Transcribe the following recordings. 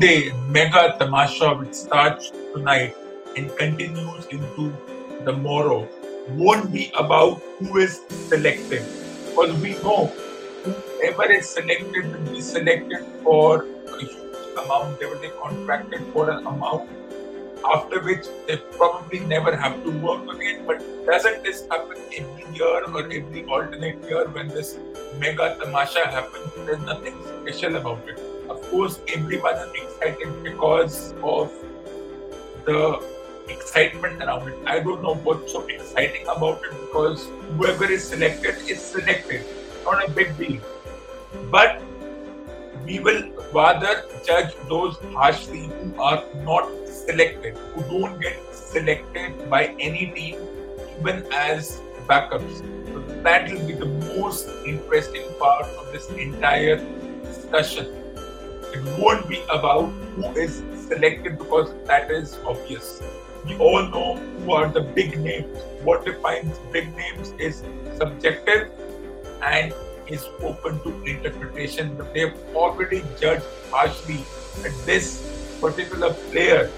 Day mega tamasha, which starts tonight and continues into the morrow, won't be about who is selected. Because we know whoever is selected will be selected for a huge amount, they will be contracted for an amount after which they probably never have to work again. But doesn't this happen every year or every alternate year when this mega tamasha happens? There's nothing special about it. Of course, everyone is excited because of the excitement around it. I don't know what's so exciting about it because whoever is selected is selected. Not a big deal. But we will rather judge those harshly who are not selected, who don't get selected by any team, even as backups. So that will be the most interesting part of this entire discussion. It won't be about who is selected because that is obvious. We all know who are the big names. What defines big names is subjective and is open to interpretation. But they've already judged harshly that this particular player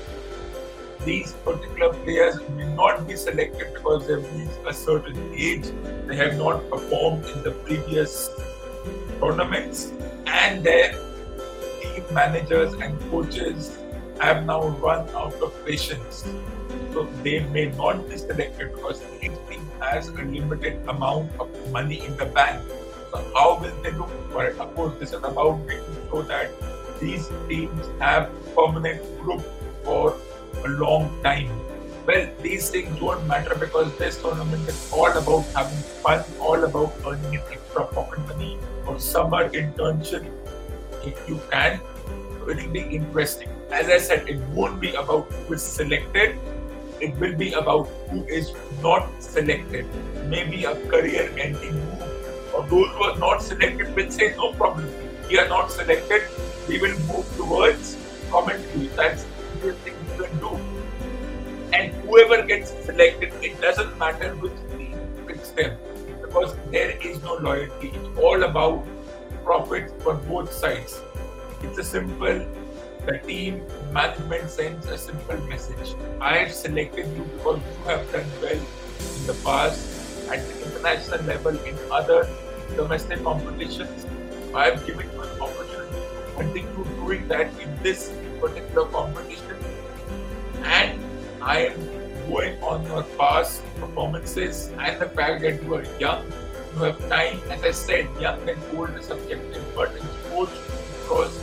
these particular players may not be selected because they've reached a certain age, they have not performed in the previous tournaments, and their managers and coaches have now run out of patience. So they may not be selected because team has a limited amount of money in the bank. So how will they look for it? Of course, this is about making sure that these teams have permanent group for a long time. Well, these things don't matter because this tournament is all about having fun, all about earning an extra pocket money or summer internship if you can. It will be interesting. As I said, it won't be about who is selected, it will be about who is not selected. Maybe a career ending move. Or those who are not selected will say, no problem, we are not selected, we will move towards commentary. That's the thing you can do. And whoever gets selected, it doesn't matter which team picks them because there is no loyalty. It's all about profit for both sides. It's a simple, the team management sends a simple message. I have selected you because you have done well in the past at the international level in other domestic competitions. I have given you an opportunity to continue doing that in this particular competition and I am going on your past performances and the fact that you are young, you have time, as I said, young and old is subjective, but in sports because 32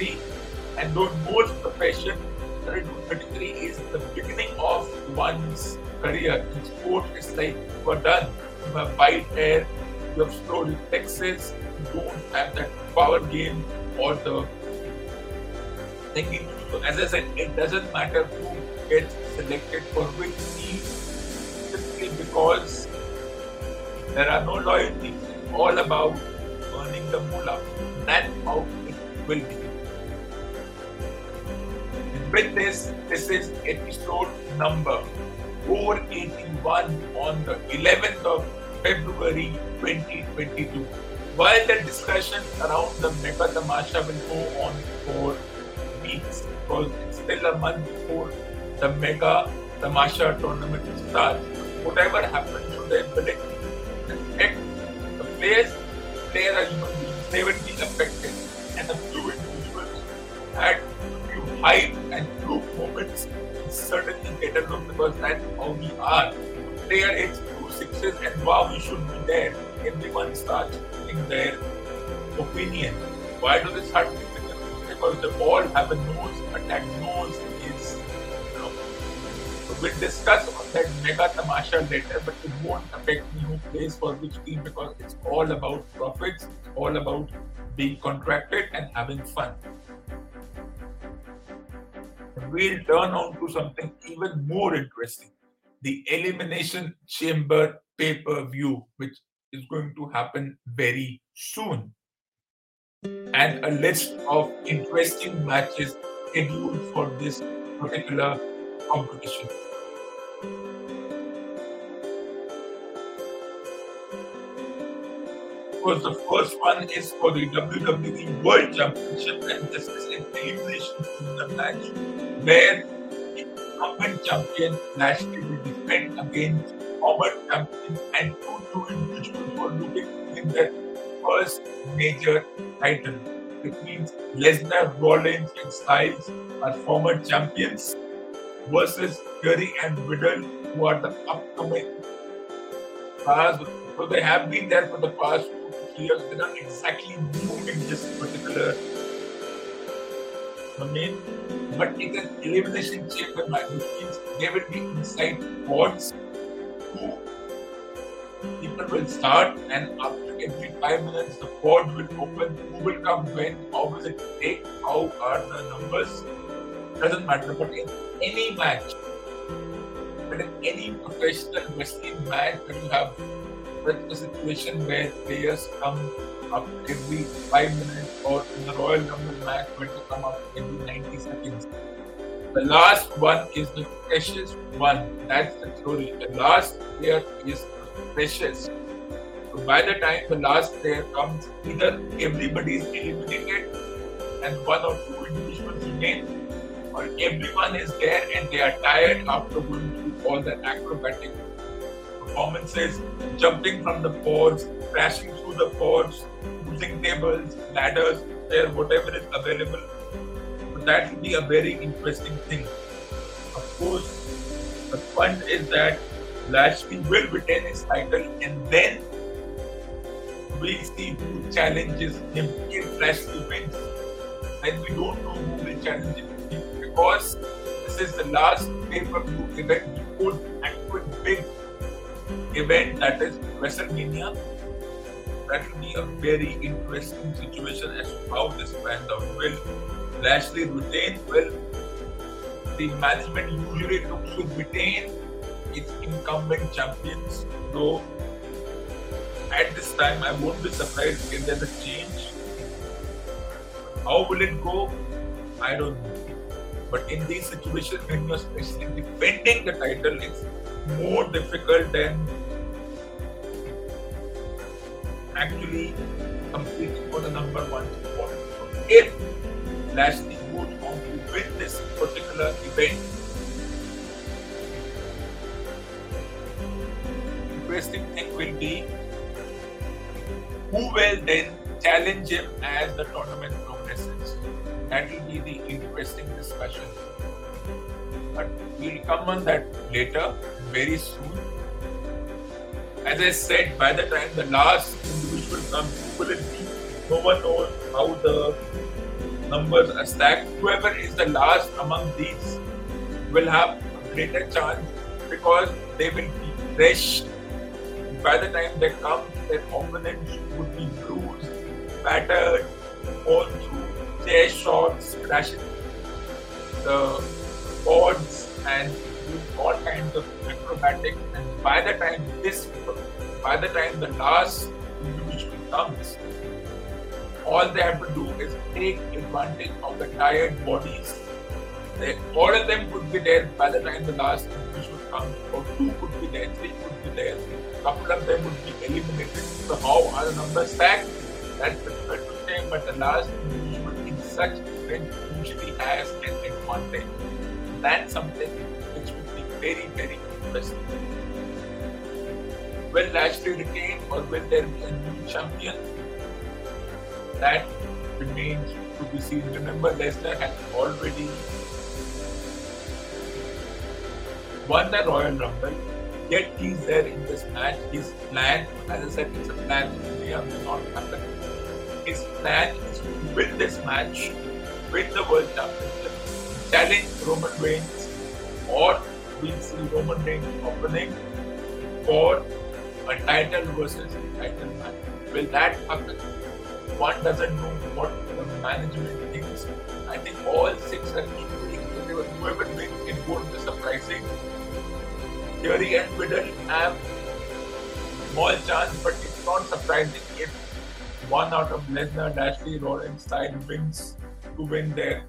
33 and though most profession 32 33 is the beginning of one's career. In sport, it's like you are done. You have white hair, you have slow reflexes, you don't have that power game or the thinking. So as I said, it doesn't matter who gets selected for which team, simply because there are no loyalties. It's all about earning the moolah. That's how it will be. With this, this is episode number 481 on the 11th of February 2022. While the discussion around the Mega Tamasha will go on for weeks because it's still a month before the Mega Tamasha tournament starts. Whatever happens to ability to affect the players, players are human beings, they will be affected. And a few individuals had few moments because that's how we are. They hits two sixes and wow, we should be there. Everyone starts giving their opinion. Why do they start because they all have a nose, that nose is, you know. We'll discuss on that mega tamasha later, but it won't affect me who plays for which team because it's all about profits, it's all about being contracted and having fun. We'll turn on to something even more interesting the Elimination Chamber pay per view, which is going to happen very soon and a list of interesting matches scheduled for this particular competition. Course, the first one is for the WWE World Championship, and this is an elimination the match where the incumbent champion Lashley will defend against former champion and two new individuals who are looking in their first major title. It means Lesnar, Rollins, and Styles are former champions versus Theory and Riddle, who are the upcoming. So they have been there for the past two years. They're not exactly new in this particular domain, but it's an elimination chamber which means there will be inside pods. Two people will start, and after every five minutes, the pod will open. Who will come when? How will it take? How are the numbers? Doesn't matter. But in any match, but in any professional wrestling match, when you have such a situation where players come up every five minutes, or in the Royal Rumble match, when to come up every 90 seconds. The last one is the precious one. That's the theory. The last player is precious. So by the time the last player comes, either everybody is eliminated and one or two individuals remain, or everyone is there and they are tired after going through all the acrobatic performances, jumping from the pods, crashing through the pods, using tables, ladders, there, whatever is available. So that will be a very interesting thing. Of course, the fun is that Lashley will retain his title and then we'll see who challenges him if Lashley wins. And we don't know who will challenge him because this is the last pay-per-view event before the actual big event that is WrestleMania. That will be a very interesting situation as to how this pans out. Will Lashley retain? Well, the management usually looks to retain its incumbent champions, though at this time I won't be surprised if there's a change. How will it go? I don't know. But in these situations, when you're especially defending the title, it's more difficult than actually competing for the number one spot. So if Lashley goes on to win this particular event, interesting thing will be who will then challenge him as the tournament progresses. That will be the interesting discussion. But we'll come on that later, very soon. As I said, by the time the last will be? No one knows how the numbers are stacked. Whoever is the last among these will have a greater chance because they will be fresh. By the time they come, their opponents would be bruised, battered, all through chair shots, crashing the boards, and all kinds of acrobatic. And by the time this, by the time the last comes, all they have to do is take advantage of the tired bodies. They, all of them could be there by the time the last individual comes, or two could be there, three could be there, a couple of them would be eliminated. So how are the numbers stacked? That's difficult to say, but the last individual in such event usually has an advantage. That's something which would be very, very interesting. Will Lashley retain or will there be a new champion? That remains to be seen. Remember, Lesnar has already won the Royal Rumble, yet he's there in this match. His plan, as I said, it's a plan, may or not happen. His plan is to win this match, win the World Championship, challenge Roman Reigns, or we'll see Roman Reigns opening for a title versus a title match. Will that happen? One doesn't know what the management thinks. I think all six are equally whoever wins it won't be surprising. Theory and Riddle have small chance, but it's not surprising if one out of Lesnar, Lashley, Rollins side wins to win their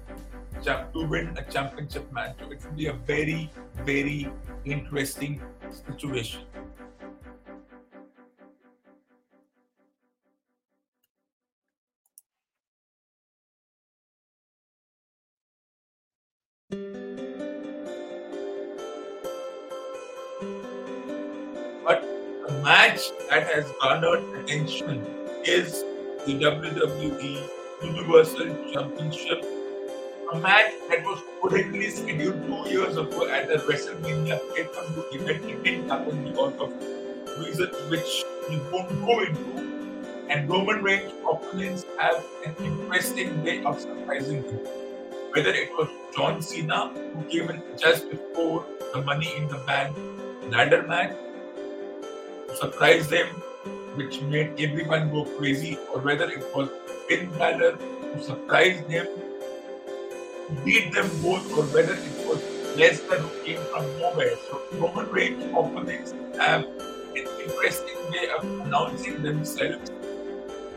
to win a championship match. It will be a very, very interesting situation. Has garnered attention is the WWE Universal Championship. A match that was originally scheduled two years ago at the WrestleMania pay-per-view event. It didn't happen because of reasons which we won't go into. And Roman Reigns opponents have an interesting way of surprising him. Whether it was John Cena, who came in just before the Money in the Bank ladder match, surprised them, which made everyone go crazy, or whether it was Finn Balor who surprised them, beat them both, or whether it was Lesnar who came from nowhere. So Roman Reigns opponents have an interesting way of announcing themselves.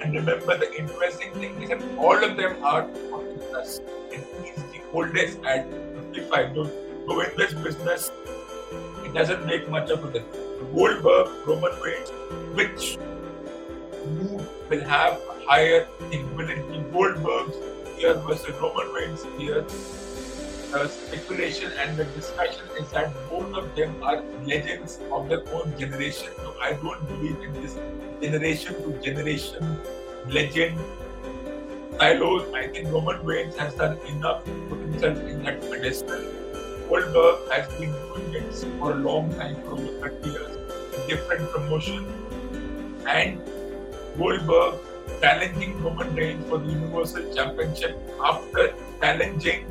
And remember, the interesting thing is that all of them are 40 plus, and he's the oldest at 55. So, so in this business, it doesn't make much of a difference. Goldberg, Roman Reigns, which move will have higher ability. Goldberg's here versus Roman Reigns here. The speculation and the discussion is that both of them are legends of their own generation. So I don't believe in this generation to generation legend silos. I think Roman Reigns has done enough to put himself in that pedestal. Goldberg has been doing it for a long time, for over 30 years, different promotion. And Goldberg challenging Roman Reigns for the Universal Championship after challenging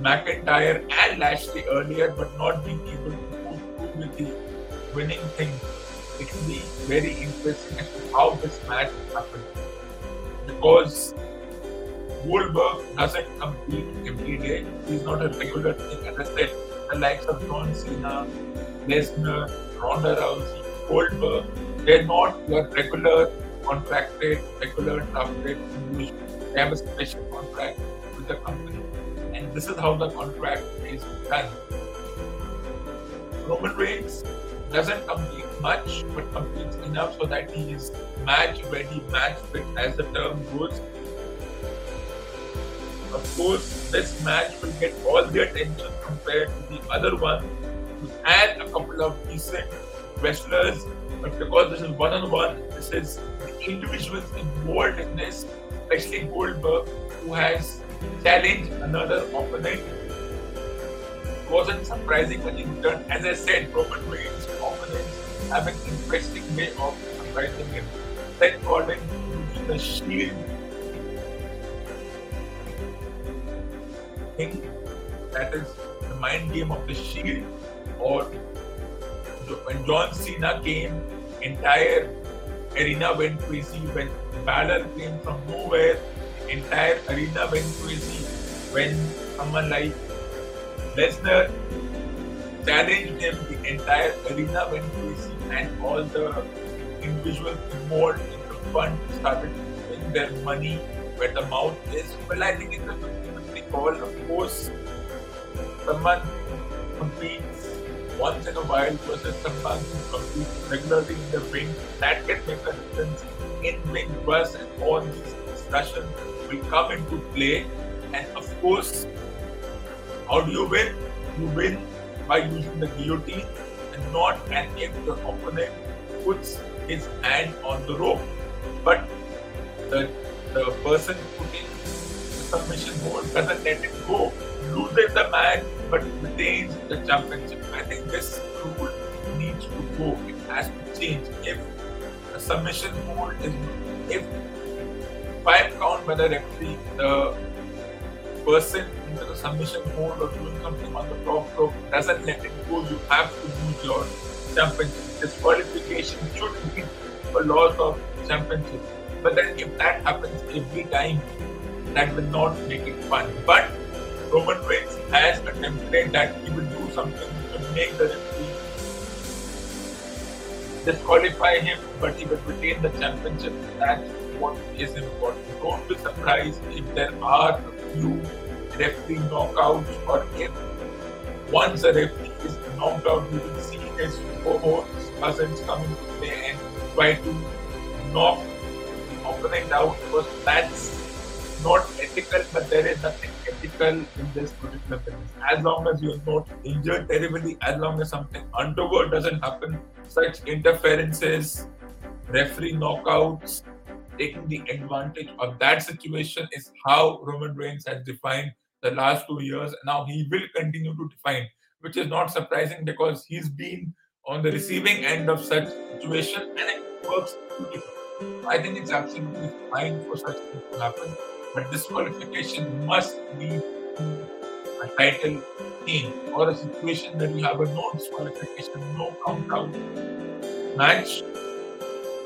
McIntyre and Lashley earlier, but not being able to go through with the winning thing. It will be very interesting as to how this match happened. Because Goldberg doesn't compete every day. He's not a regular thing. As I said, the likes of John Cena, Lesnar, Ronda Rousey, Goldberg, they're not your regular contracted, regular targeted individual. They have a special contract with the company. And this is how the contract is done. Roman Reigns doesn't compete much, but competes enough so that he is match ready, match fit, as the term goes. Of course, this match will get all the attention compared to the other one, which had a couple of decent wrestlers, but because this is one on one, this is the individuals involved in this, especially Goldberg, who has challenged another opponent. It wasn't surprising when he returned. As I said, Roman Reigns' opponents have an interesting way of surprising him. Rollins using the shield thing, that is the mind game of the shield, or when John Cena came, entire arena went crazy. When Balor came from nowhere, entire arena went crazy. When someone like Lesnar challenged him, the entire arena went crazy, and all the individuals involved in the fund started putting their money where the mouth is. Well, I think it's a 50 call. Of course, someone competes once in a while versus someone who competes regularly in the ring. That can make a difference in ring buzz and all these discussions will come into play. And of course, how do you win? You win by using the guillotine and not if the opponent puts his hand on the rope. But the, the person putting submission hold doesn't let it go, loses the match but retains the championship. I think this rule needs to go. It has to change. If the submission hold is if five count by the referee, the person into the submission hold or doing something on the top rope doesn't let it go, you have to lose your championship. Disqualification should be a loss of championship. But then if that happens every time, that will not make it fun. But Roman Reigns has a template that he will do something to make the referee disqualify him, but he will retain the championship. That's what is important. Don't be surprised if there are a few referee knockouts or if once a referee is knocked out, you will see his cohorts, cousins come into play and try to knock the opponent out because that's not ethical, but there is nothing ethical in this particular business. As long as you're not injured terribly, as long as something untoward doesn't happen, such interferences, referee knockouts, taking the advantage of that situation is how Roman Reigns has defined the last two years. Now he will continue to define, which is not surprising because he's been on the receiving end of such situation and it works beautifully. I think it's absolutely fine for such things to happen, but disqualification must be a title change or a situation that you have a no disqualification, no count out match.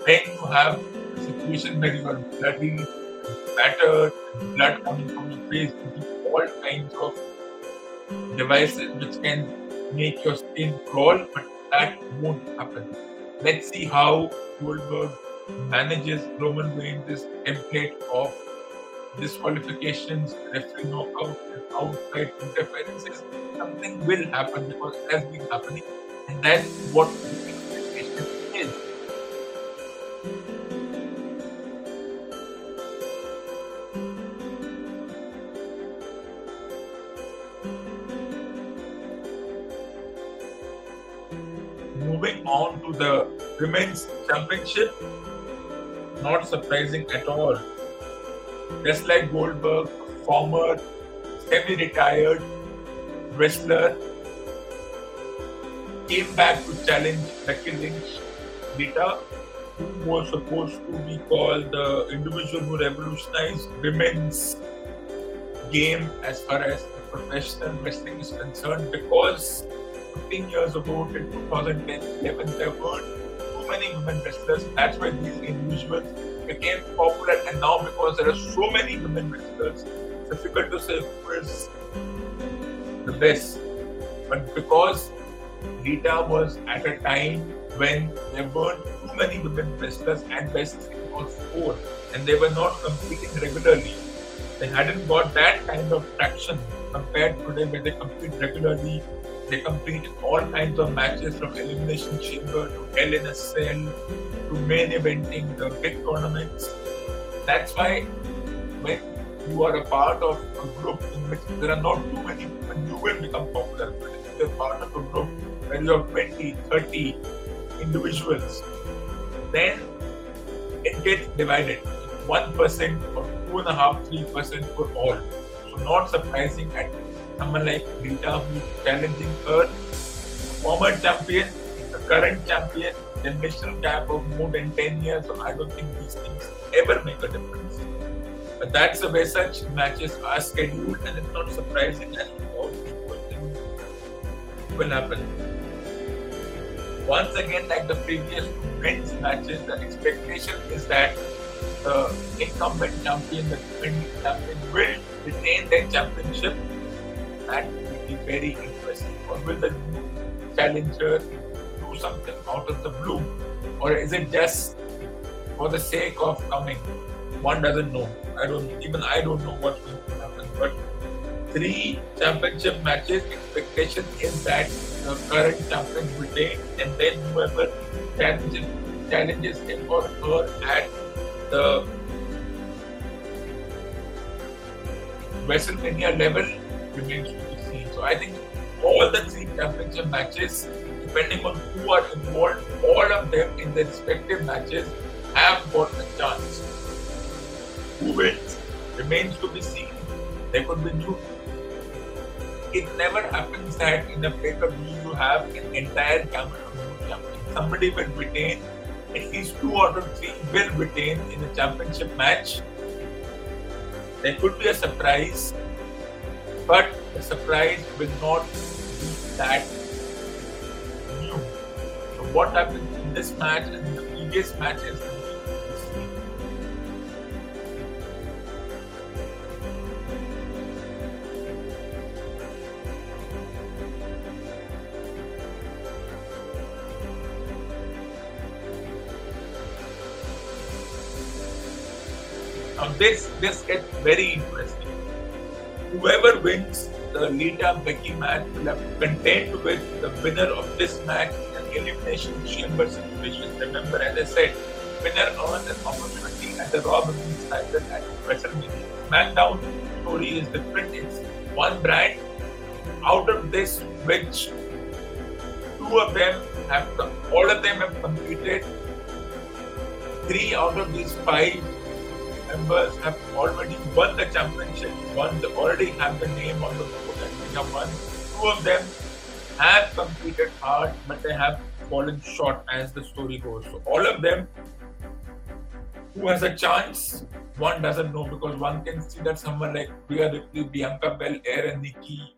Then you have a situation where you are bloody, battered, blood coming from your face, all kinds of devices which can make your skin crawl, but that won't happen. Let's see how Goldberg manages Roman Reigns' template of disqualifications, referee knockout, and outside interferences. Something will happen because it has been happening, and that's what expectation is. Moving on to the women's championship, not surprising at all. Just like Goldberg, former semi-retired wrestler, came back to challenge Becky Lynch. Lita, who was supposed to be called the individual who revolutionized women's game as far as professional wrestling is concerned, because 15 years ago till 2010 11, there weren't too many women wrestlers. That's why these individuals became popular, and now because there are so many women wrestlers, it's difficult to say who is the best. But because Lita was at a time when there weren't too many women wrestlers, and best was four, and they were not competing regularly. They hadn't got that kind of traction compared to today, where they compete regularly. They compete all kinds of matches from Elimination Chamber to Hell in a Cell to main eventing the big tournaments. That's why when you are a part of a group in which there are not too many women, you will become popular. But if you're part of a group where you have 20, 30 individuals, then it gets divided. 1% or 2.5%, 3% for all. So not surprising at someone like Lita who's challenging her former champion, the current champion, generational gap of more than 10 years. So I don't think these things ever make a difference. But that's the way such matches are scheduled, and it's not surprising as to how will happen. Once again, like the previous men's matches, the expectation is that the incumbent champion, the defending champion, will retain their championship. That will be very interesting. Or will the challenger do something out of the blue? Or is it just for the sake of coming? One doesn't know. I don't even I don't know what's going to happen. But three championship matches, expectation is that the current champion will retain and then whoever challenges challenges him or her at the WrestleMania level remains to be seen. So I think all the three championship matches, depending on who are involved, all of them in their respective matches have got a chance. Who wins remains to be seen. There could be new. It never happens that in a pay-per-view you have an entire of. Somebody will retain at least two out of three will retain in a championship match. There could be a surprise, but the surprise will not be that new. So what happened in this match and in the previous matches Now this this gets very interesting. Whoever wins the Lita Becky match will have to contend with the winner of this match in an elimination chamber situation. Remember, as I said, winner earns an opportunity at the Raw Women's title at WrestleMania. SmackDown story is different. It's one brand. Out of this, which two of them have, all of them have competed. Three out of these five members have already won the championship. One already have the name on the board and they have won. Two of them have competed hard, but they have fallen short as the story goes. So all of them who has a chance, one doesn't know because one can see that someone like Rhea Ripley, Bianca Belair, and Nikki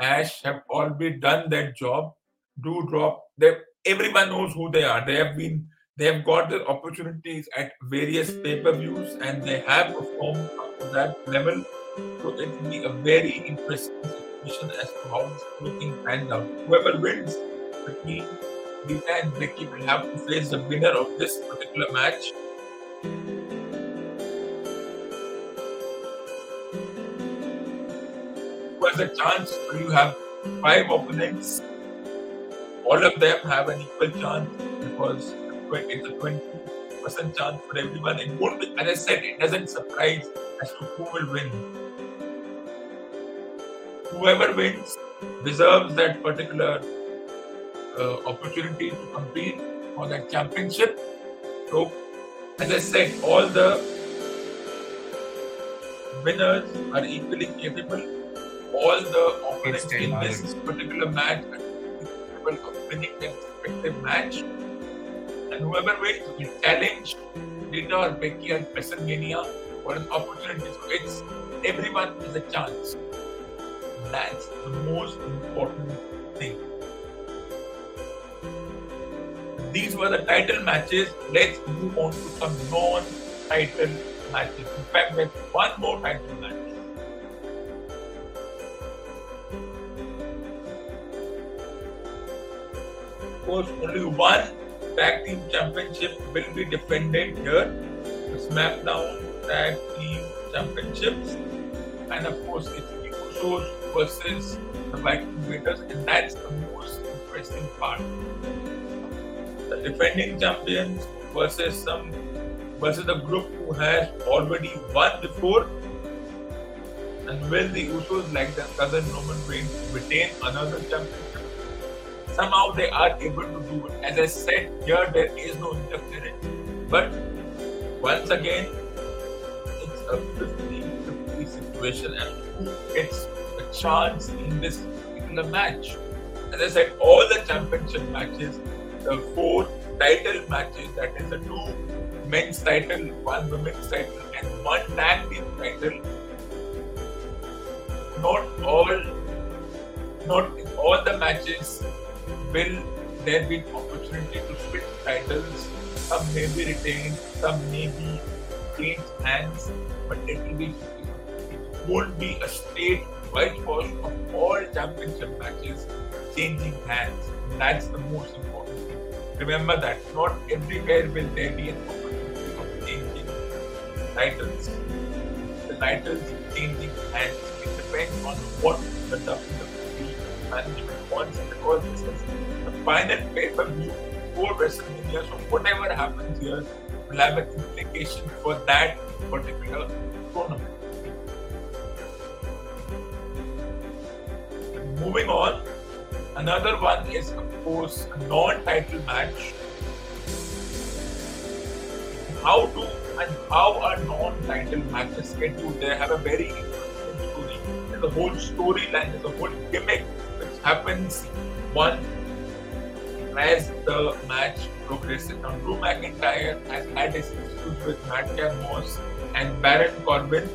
Ash have already done that job. Doudrop, they everyone knows who they are. They have been they have got their opportunities at various pay-per-views and they have performed up to that level. So it will be a very interesting situation as to how this looking panned out. Whoever wins between Lita and Becky will have to face the winner of this particular match. Who has a chance where you have five opponents? All of them have an equal chance because it's a 20% chance for everyone. And as I said, it doesn't surprise as to who will win. Whoever wins deserves that particular uh, opportunity to compete for that championship. So, as I said, all the winners are equally capable. All the opponents in this particular match are capable of winning their respective match and whoever wins will challenge Lita or Becky at WrestleMania for an opportunity. So it's everyone has a chance. That's the most important thing. These were the title matches. Let's move on to some non-title matches. In fact, there's one more title match. Of course, only one Tag Team Championship will be defended here. The SmackDown Tag Team Championships. And of course, it's the Usos versus the Viking Raiders, and that's the most interesting part. The defending champions versus some versus the group who has already won before. And will the Usos, like their cousin Roman Reigns, retain another championship? Somehow they are able to do it. As I said, here there is no interference. But once again, it's a 50 50 situation, and gets a chance in this particular match? As I said, all the championship matches, the four title matches, that is the two men's title, one women's title, and one tag team title, not all, not all the matches will there be an opportunity to switch titles? Some may be retained, some may be changed hands, but it will be it won't be a straight whitewash of all championship matches changing hands. That's the most important thing. Remember that not everywhere will there be an opportunity of changing titles. The titles changing hands. It depends on what the WWE management wants because this is final pay-per-view for WrestleMania. So whatever happens here will have an implication for that particular tournament. moving on, another one is of course a non-title match. How do and how are non-title matches scheduled? They have a very interesting story. A whole storyline, there's a whole gimmick happens one as the match progresses. Now, Drew McIntyre has had his issues with Madcap Moss and Baron Corbin.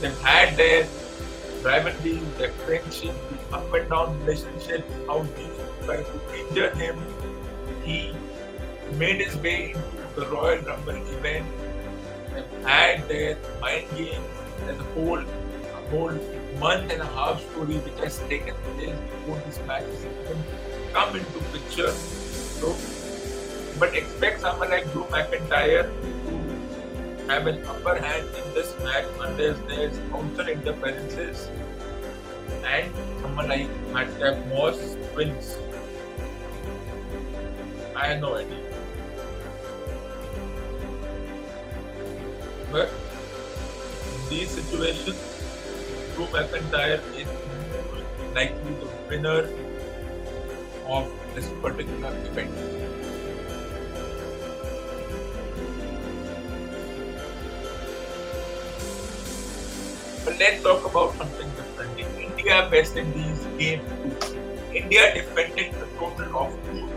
They've had their rivalry, their friendship, the up and down relationship, how these tried to injure him. He made his way into the Royal Rumble event. They've had their mind games. There's a whole, a whole month and a half story which has taken place before this match is even come into picture. So, but expect someone like Drew McIntyre to have an upper hand in this match unless there's outside interferences and someone like Madcap Moss wins. I have no idea. But these situations, Drew McIntyre is likely the winner of this particular event. But let's talk about something different. In India West Indies game two, India defended a total of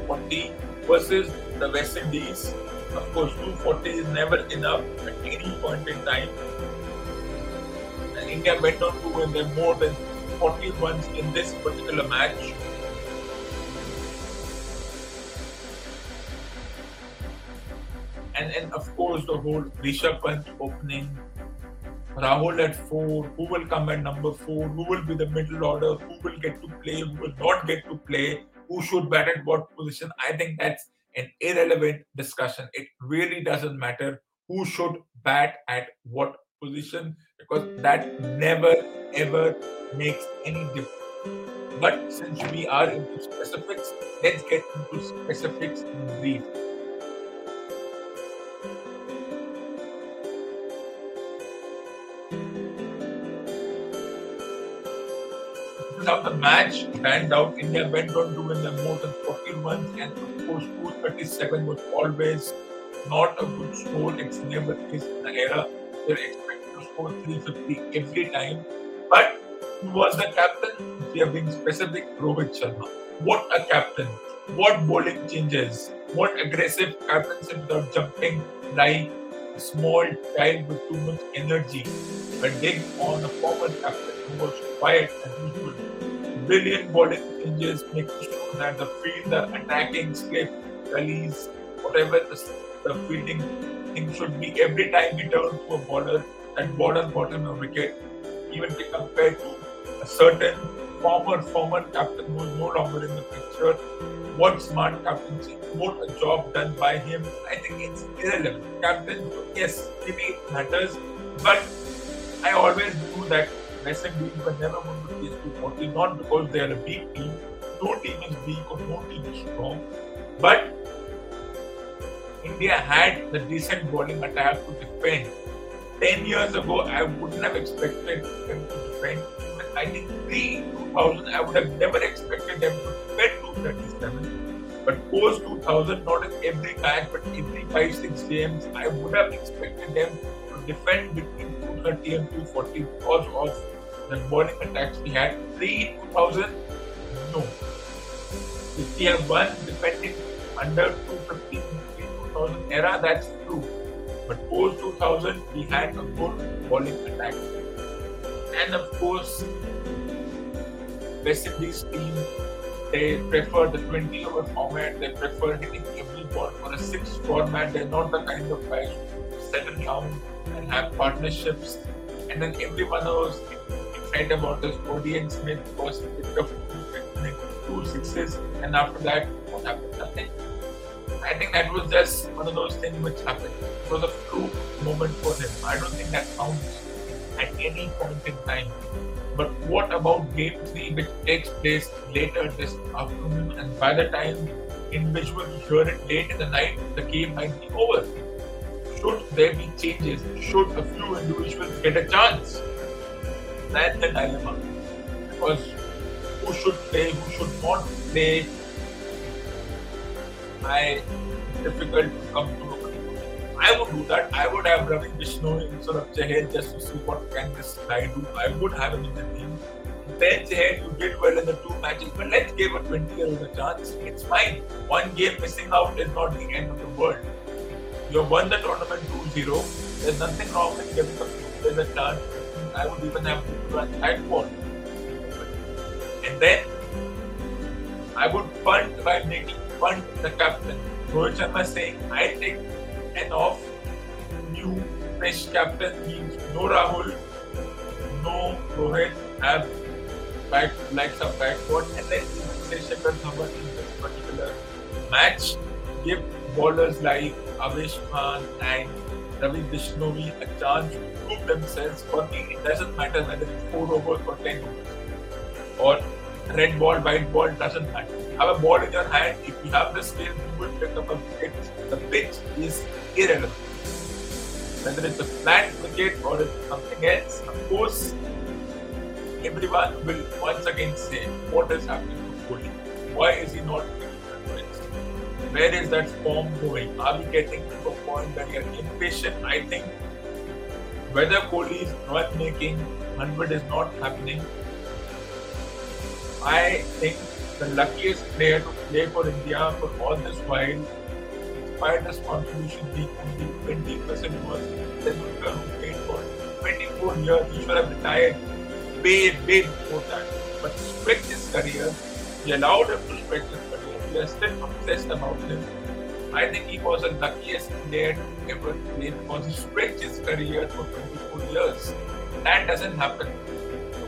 240 versus the West Indies. Of course, 240 is never enough at any point in time. India went on to win them more than 40 runs in this particular match. And, and of course, the whole Rishabh Pant opening Rahul at four, who will come at number four, who will be the middle order, who will get to play, who will not get to play, who should bat at what position. I think that's an irrelevant discussion. It really doesn't matter who should bat at what position because that never ever makes any difference. But since we are into specifics, let's get into specifics in brief. how the match panned out. India went on to win more than 40 runs, and of course, 237 was always not a good score. It's never is in the era. They're expected 350 every time. But who was the captain? We are being specific, Rohit Sharma. What a captain! What bowling changes! What aggressive captaincy without jumping like a small child with too much energy. But dig on a former captain who was quiet and usual brilliant bowling changes, making sure that the field, the attacking slip, gullies, whatever the, the fielding thing should be, every time we turn to a bowler, bowler bottom him a wicket. Even we compare to a certain former former captain who is no longer in the picture, what smart captaincy, what a job done by him. I think it's irrelevant. Captain, yes, maybe matters, but I always do that West Indies were never going to face 240, not because they are a weak team. No team is weak or no team is strong. But India had the decent bowling attack to defend. 10 years ago, I wouldn't have expected them to defend. I think pre 2000, I would have never expected them to defend 237. But post 2000, not in every match, but every 5 6 games, I would have expected them to defend between 230 and 240 because of the bowling attacks we had pre 2000. No. If we have won defending under 250 in pre 2000 era, that's true. But post 2000, we had a good bowling attack. And of course, West Indies team, they prefer the 20 over format, they prefer hitting every ball for a six format. They're not the kind of guys who settle down and have partnerships. And then every one of those excited about this. Odean Smith was picked up two sixes, and after that, what happened? Nothing. I think that was just one of those things which happened. It was a fluke moment for him. I don't think that counts at any point in time. But what about game three, which takes place later this afternoon, and by the time individuals hear it late in the night, the game might be over. Should there be changes? Should a few individuals get a chance? That's the dilemma. Because who should play, who should not play, I difficult to come to. I would do that. I would have Ravi Bishnoi instead of Chahal just to see what can this guy do. I would have him in the team. Then Chahal, you did well in the two matches, but let's give a 20 year old a chance. It's fine. One game missing out is not the end of the world. You have won the tournament 2-0. There's nothing wrong with giving a players a chance I would even have to run that ball. And then I would punt by making punt the captain. Rohit Sharma saying, I take an off, new fresh captain means no Rahul, no Rohit, have back like some backward, and then Shikhar Dhawan in this particular match give bowlers like Avesh Khan and Ravi Bishnoi a chance to prove themselves. For me, it doesn't matter whether it's 4 overs or 10 overs. Or red ball, white ball, doesn't matter. You Have a ball in your hand. If you have the skill, you will pick up a wicket. The pitch is irrelevant. whether it's a flat cricket or it's something else, of course, everyone will once again say, what is happening to Kohli? Why is he not that? Where is that form going? Are we getting to a point where we are impatient? I think whether Kohli is not making 100 is not happening. I think the luckiest player to play for India for all this while despite his contribution being only 20% was Tendulkar who played for 24 years. He should have retired way, way before that. But to stretch his career, he allowed him to stretch his career. We are still obsessed about him. I think he was the luckiest player to ever play because he stretched his career for 24 years. That doesn't happen.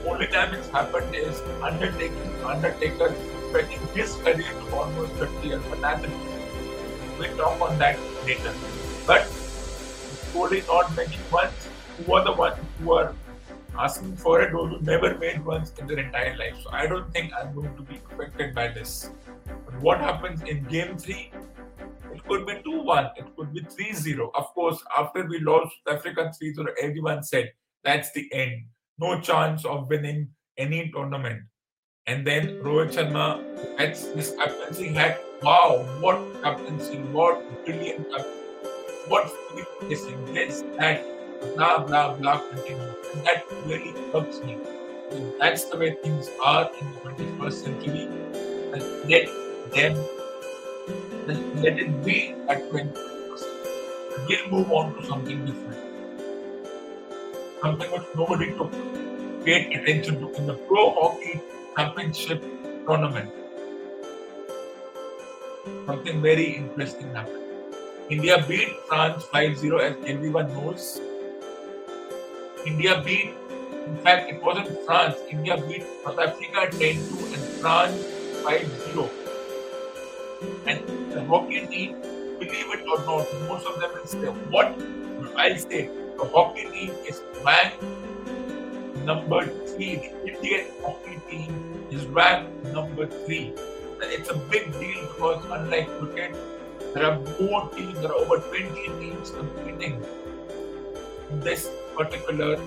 Only time it's happened is undertaking Undertaker stretching his career to almost 30 years, but that's we'll talk on that later. But Kohli not making ones, who are the ones who are asking for it, those who never made ones in their entire life. So I don't think I'm going to be affected by this. But what happens in game three? It could be 2 1, it could be 3 0. Of course, after we lost Africa 3 0, everyone said that's the end. No chance of winning any tournament. And then Rohit Sharma gets this captaincy hat wow, what captaincy, what brilliant captaincy, what missing this, that, blah, blah, blah, continue. And that really helps me. That's the way things are in the 21st century. And let them, let it be at 20%. We'll move on to something different. Something which nobody took great attention to in the Pro Hockey Championship tournament something very interesting happened. India beat France 5-0 as everyone knows. India beat, in fact, it wasn't France. India beat South Africa 10-2 and France 5-0. And the hockey team, believe it or not, most of them will say, what? I'll say, the hockey team is ranked number three. The Indian hockey team is ranked number three it's a big deal because unlike cricket, there are more teams, there are over 20 teams competing in this particular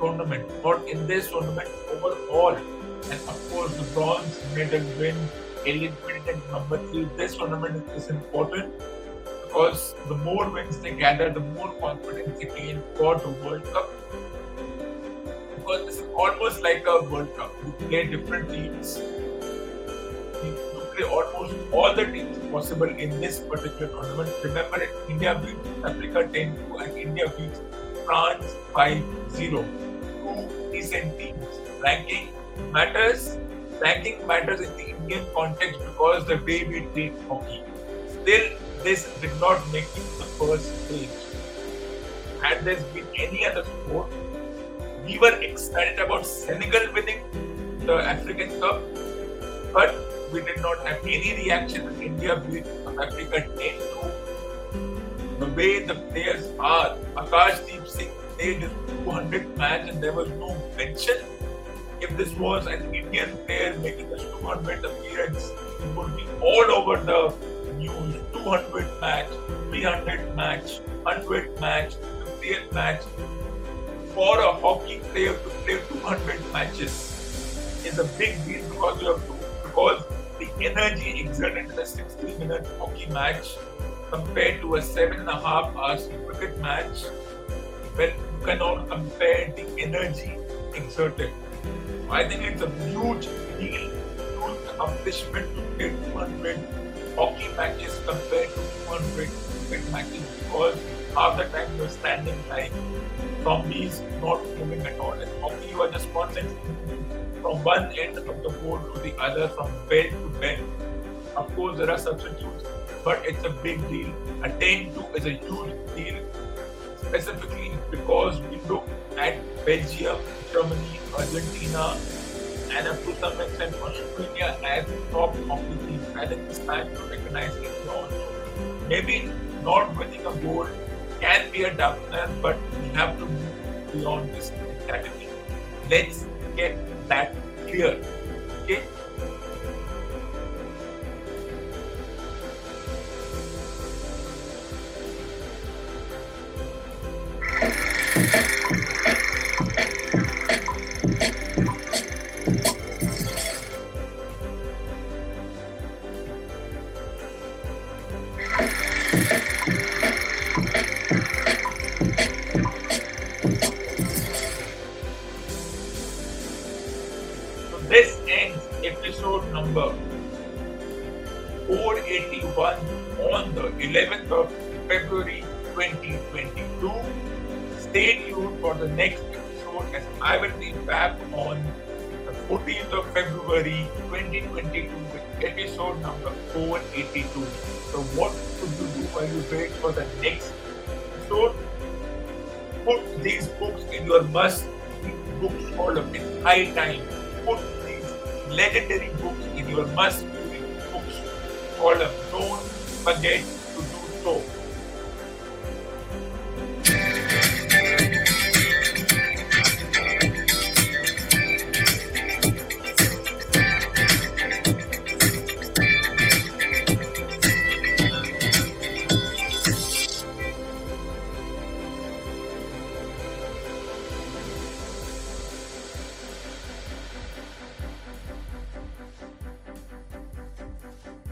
tournament, or in this tournament overall. And of course, the bronze medal win, eliminated number three. This tournament is important because the more wins they gather, the more confidence they gain for the World Cup. Because is almost like a World Cup. You play different teams You play almost all the teams possible in this particular tournament. Remember, it, India beat Africa 10 2 and India beat France 5 0. Two decent teams. Ranking matters. Ranking matters in the Indian context because the way we treat hockey. Still, this did not make it the first stage. Had there been any other sport, we were excited about Senegal winning the African Cup, but we did not have any reaction when India beat Africa 10 2. The way the players are, Akashdeep Singh played his 200th match and there was no mention. If this was an Indian player making his 200th appearance, it would be all over the news 200th match, 300 match, 100 match, 50th match. For a hockey player to play 200 matches is a big deal because you have to because the energy exerted in a 60 minute hockey match compared to a seven and a half hours cricket match, well, you cannot compare the energy exerted. I think it's a huge deal, huge accomplishment to play 200 hockey matches compared to 200 cricket matches because half the time you're standing like zombies, not moving at all. In hockey, you are just constantly from one end of the board to the other, from bed to bed. Of course, there are substitutes, but it's a big deal. A 10 2 is a huge deal, specifically because we look at Belgium, Germany, Argentina, and up to some extent Australia as top hockey. I think it's time to recognize it also. Maybe not winning a gold can be a downer, but we have to move beyond this category. Let's get that clear. Okay. 11th of February 2022. Stay tuned for the next episode as I will be back on the 14th of February 2022 with episode number 482. So what should you do while you wait for the next episode? Put these books in your must books column. It's high time. Put these legendary books in your must books column. Don't forget to do so.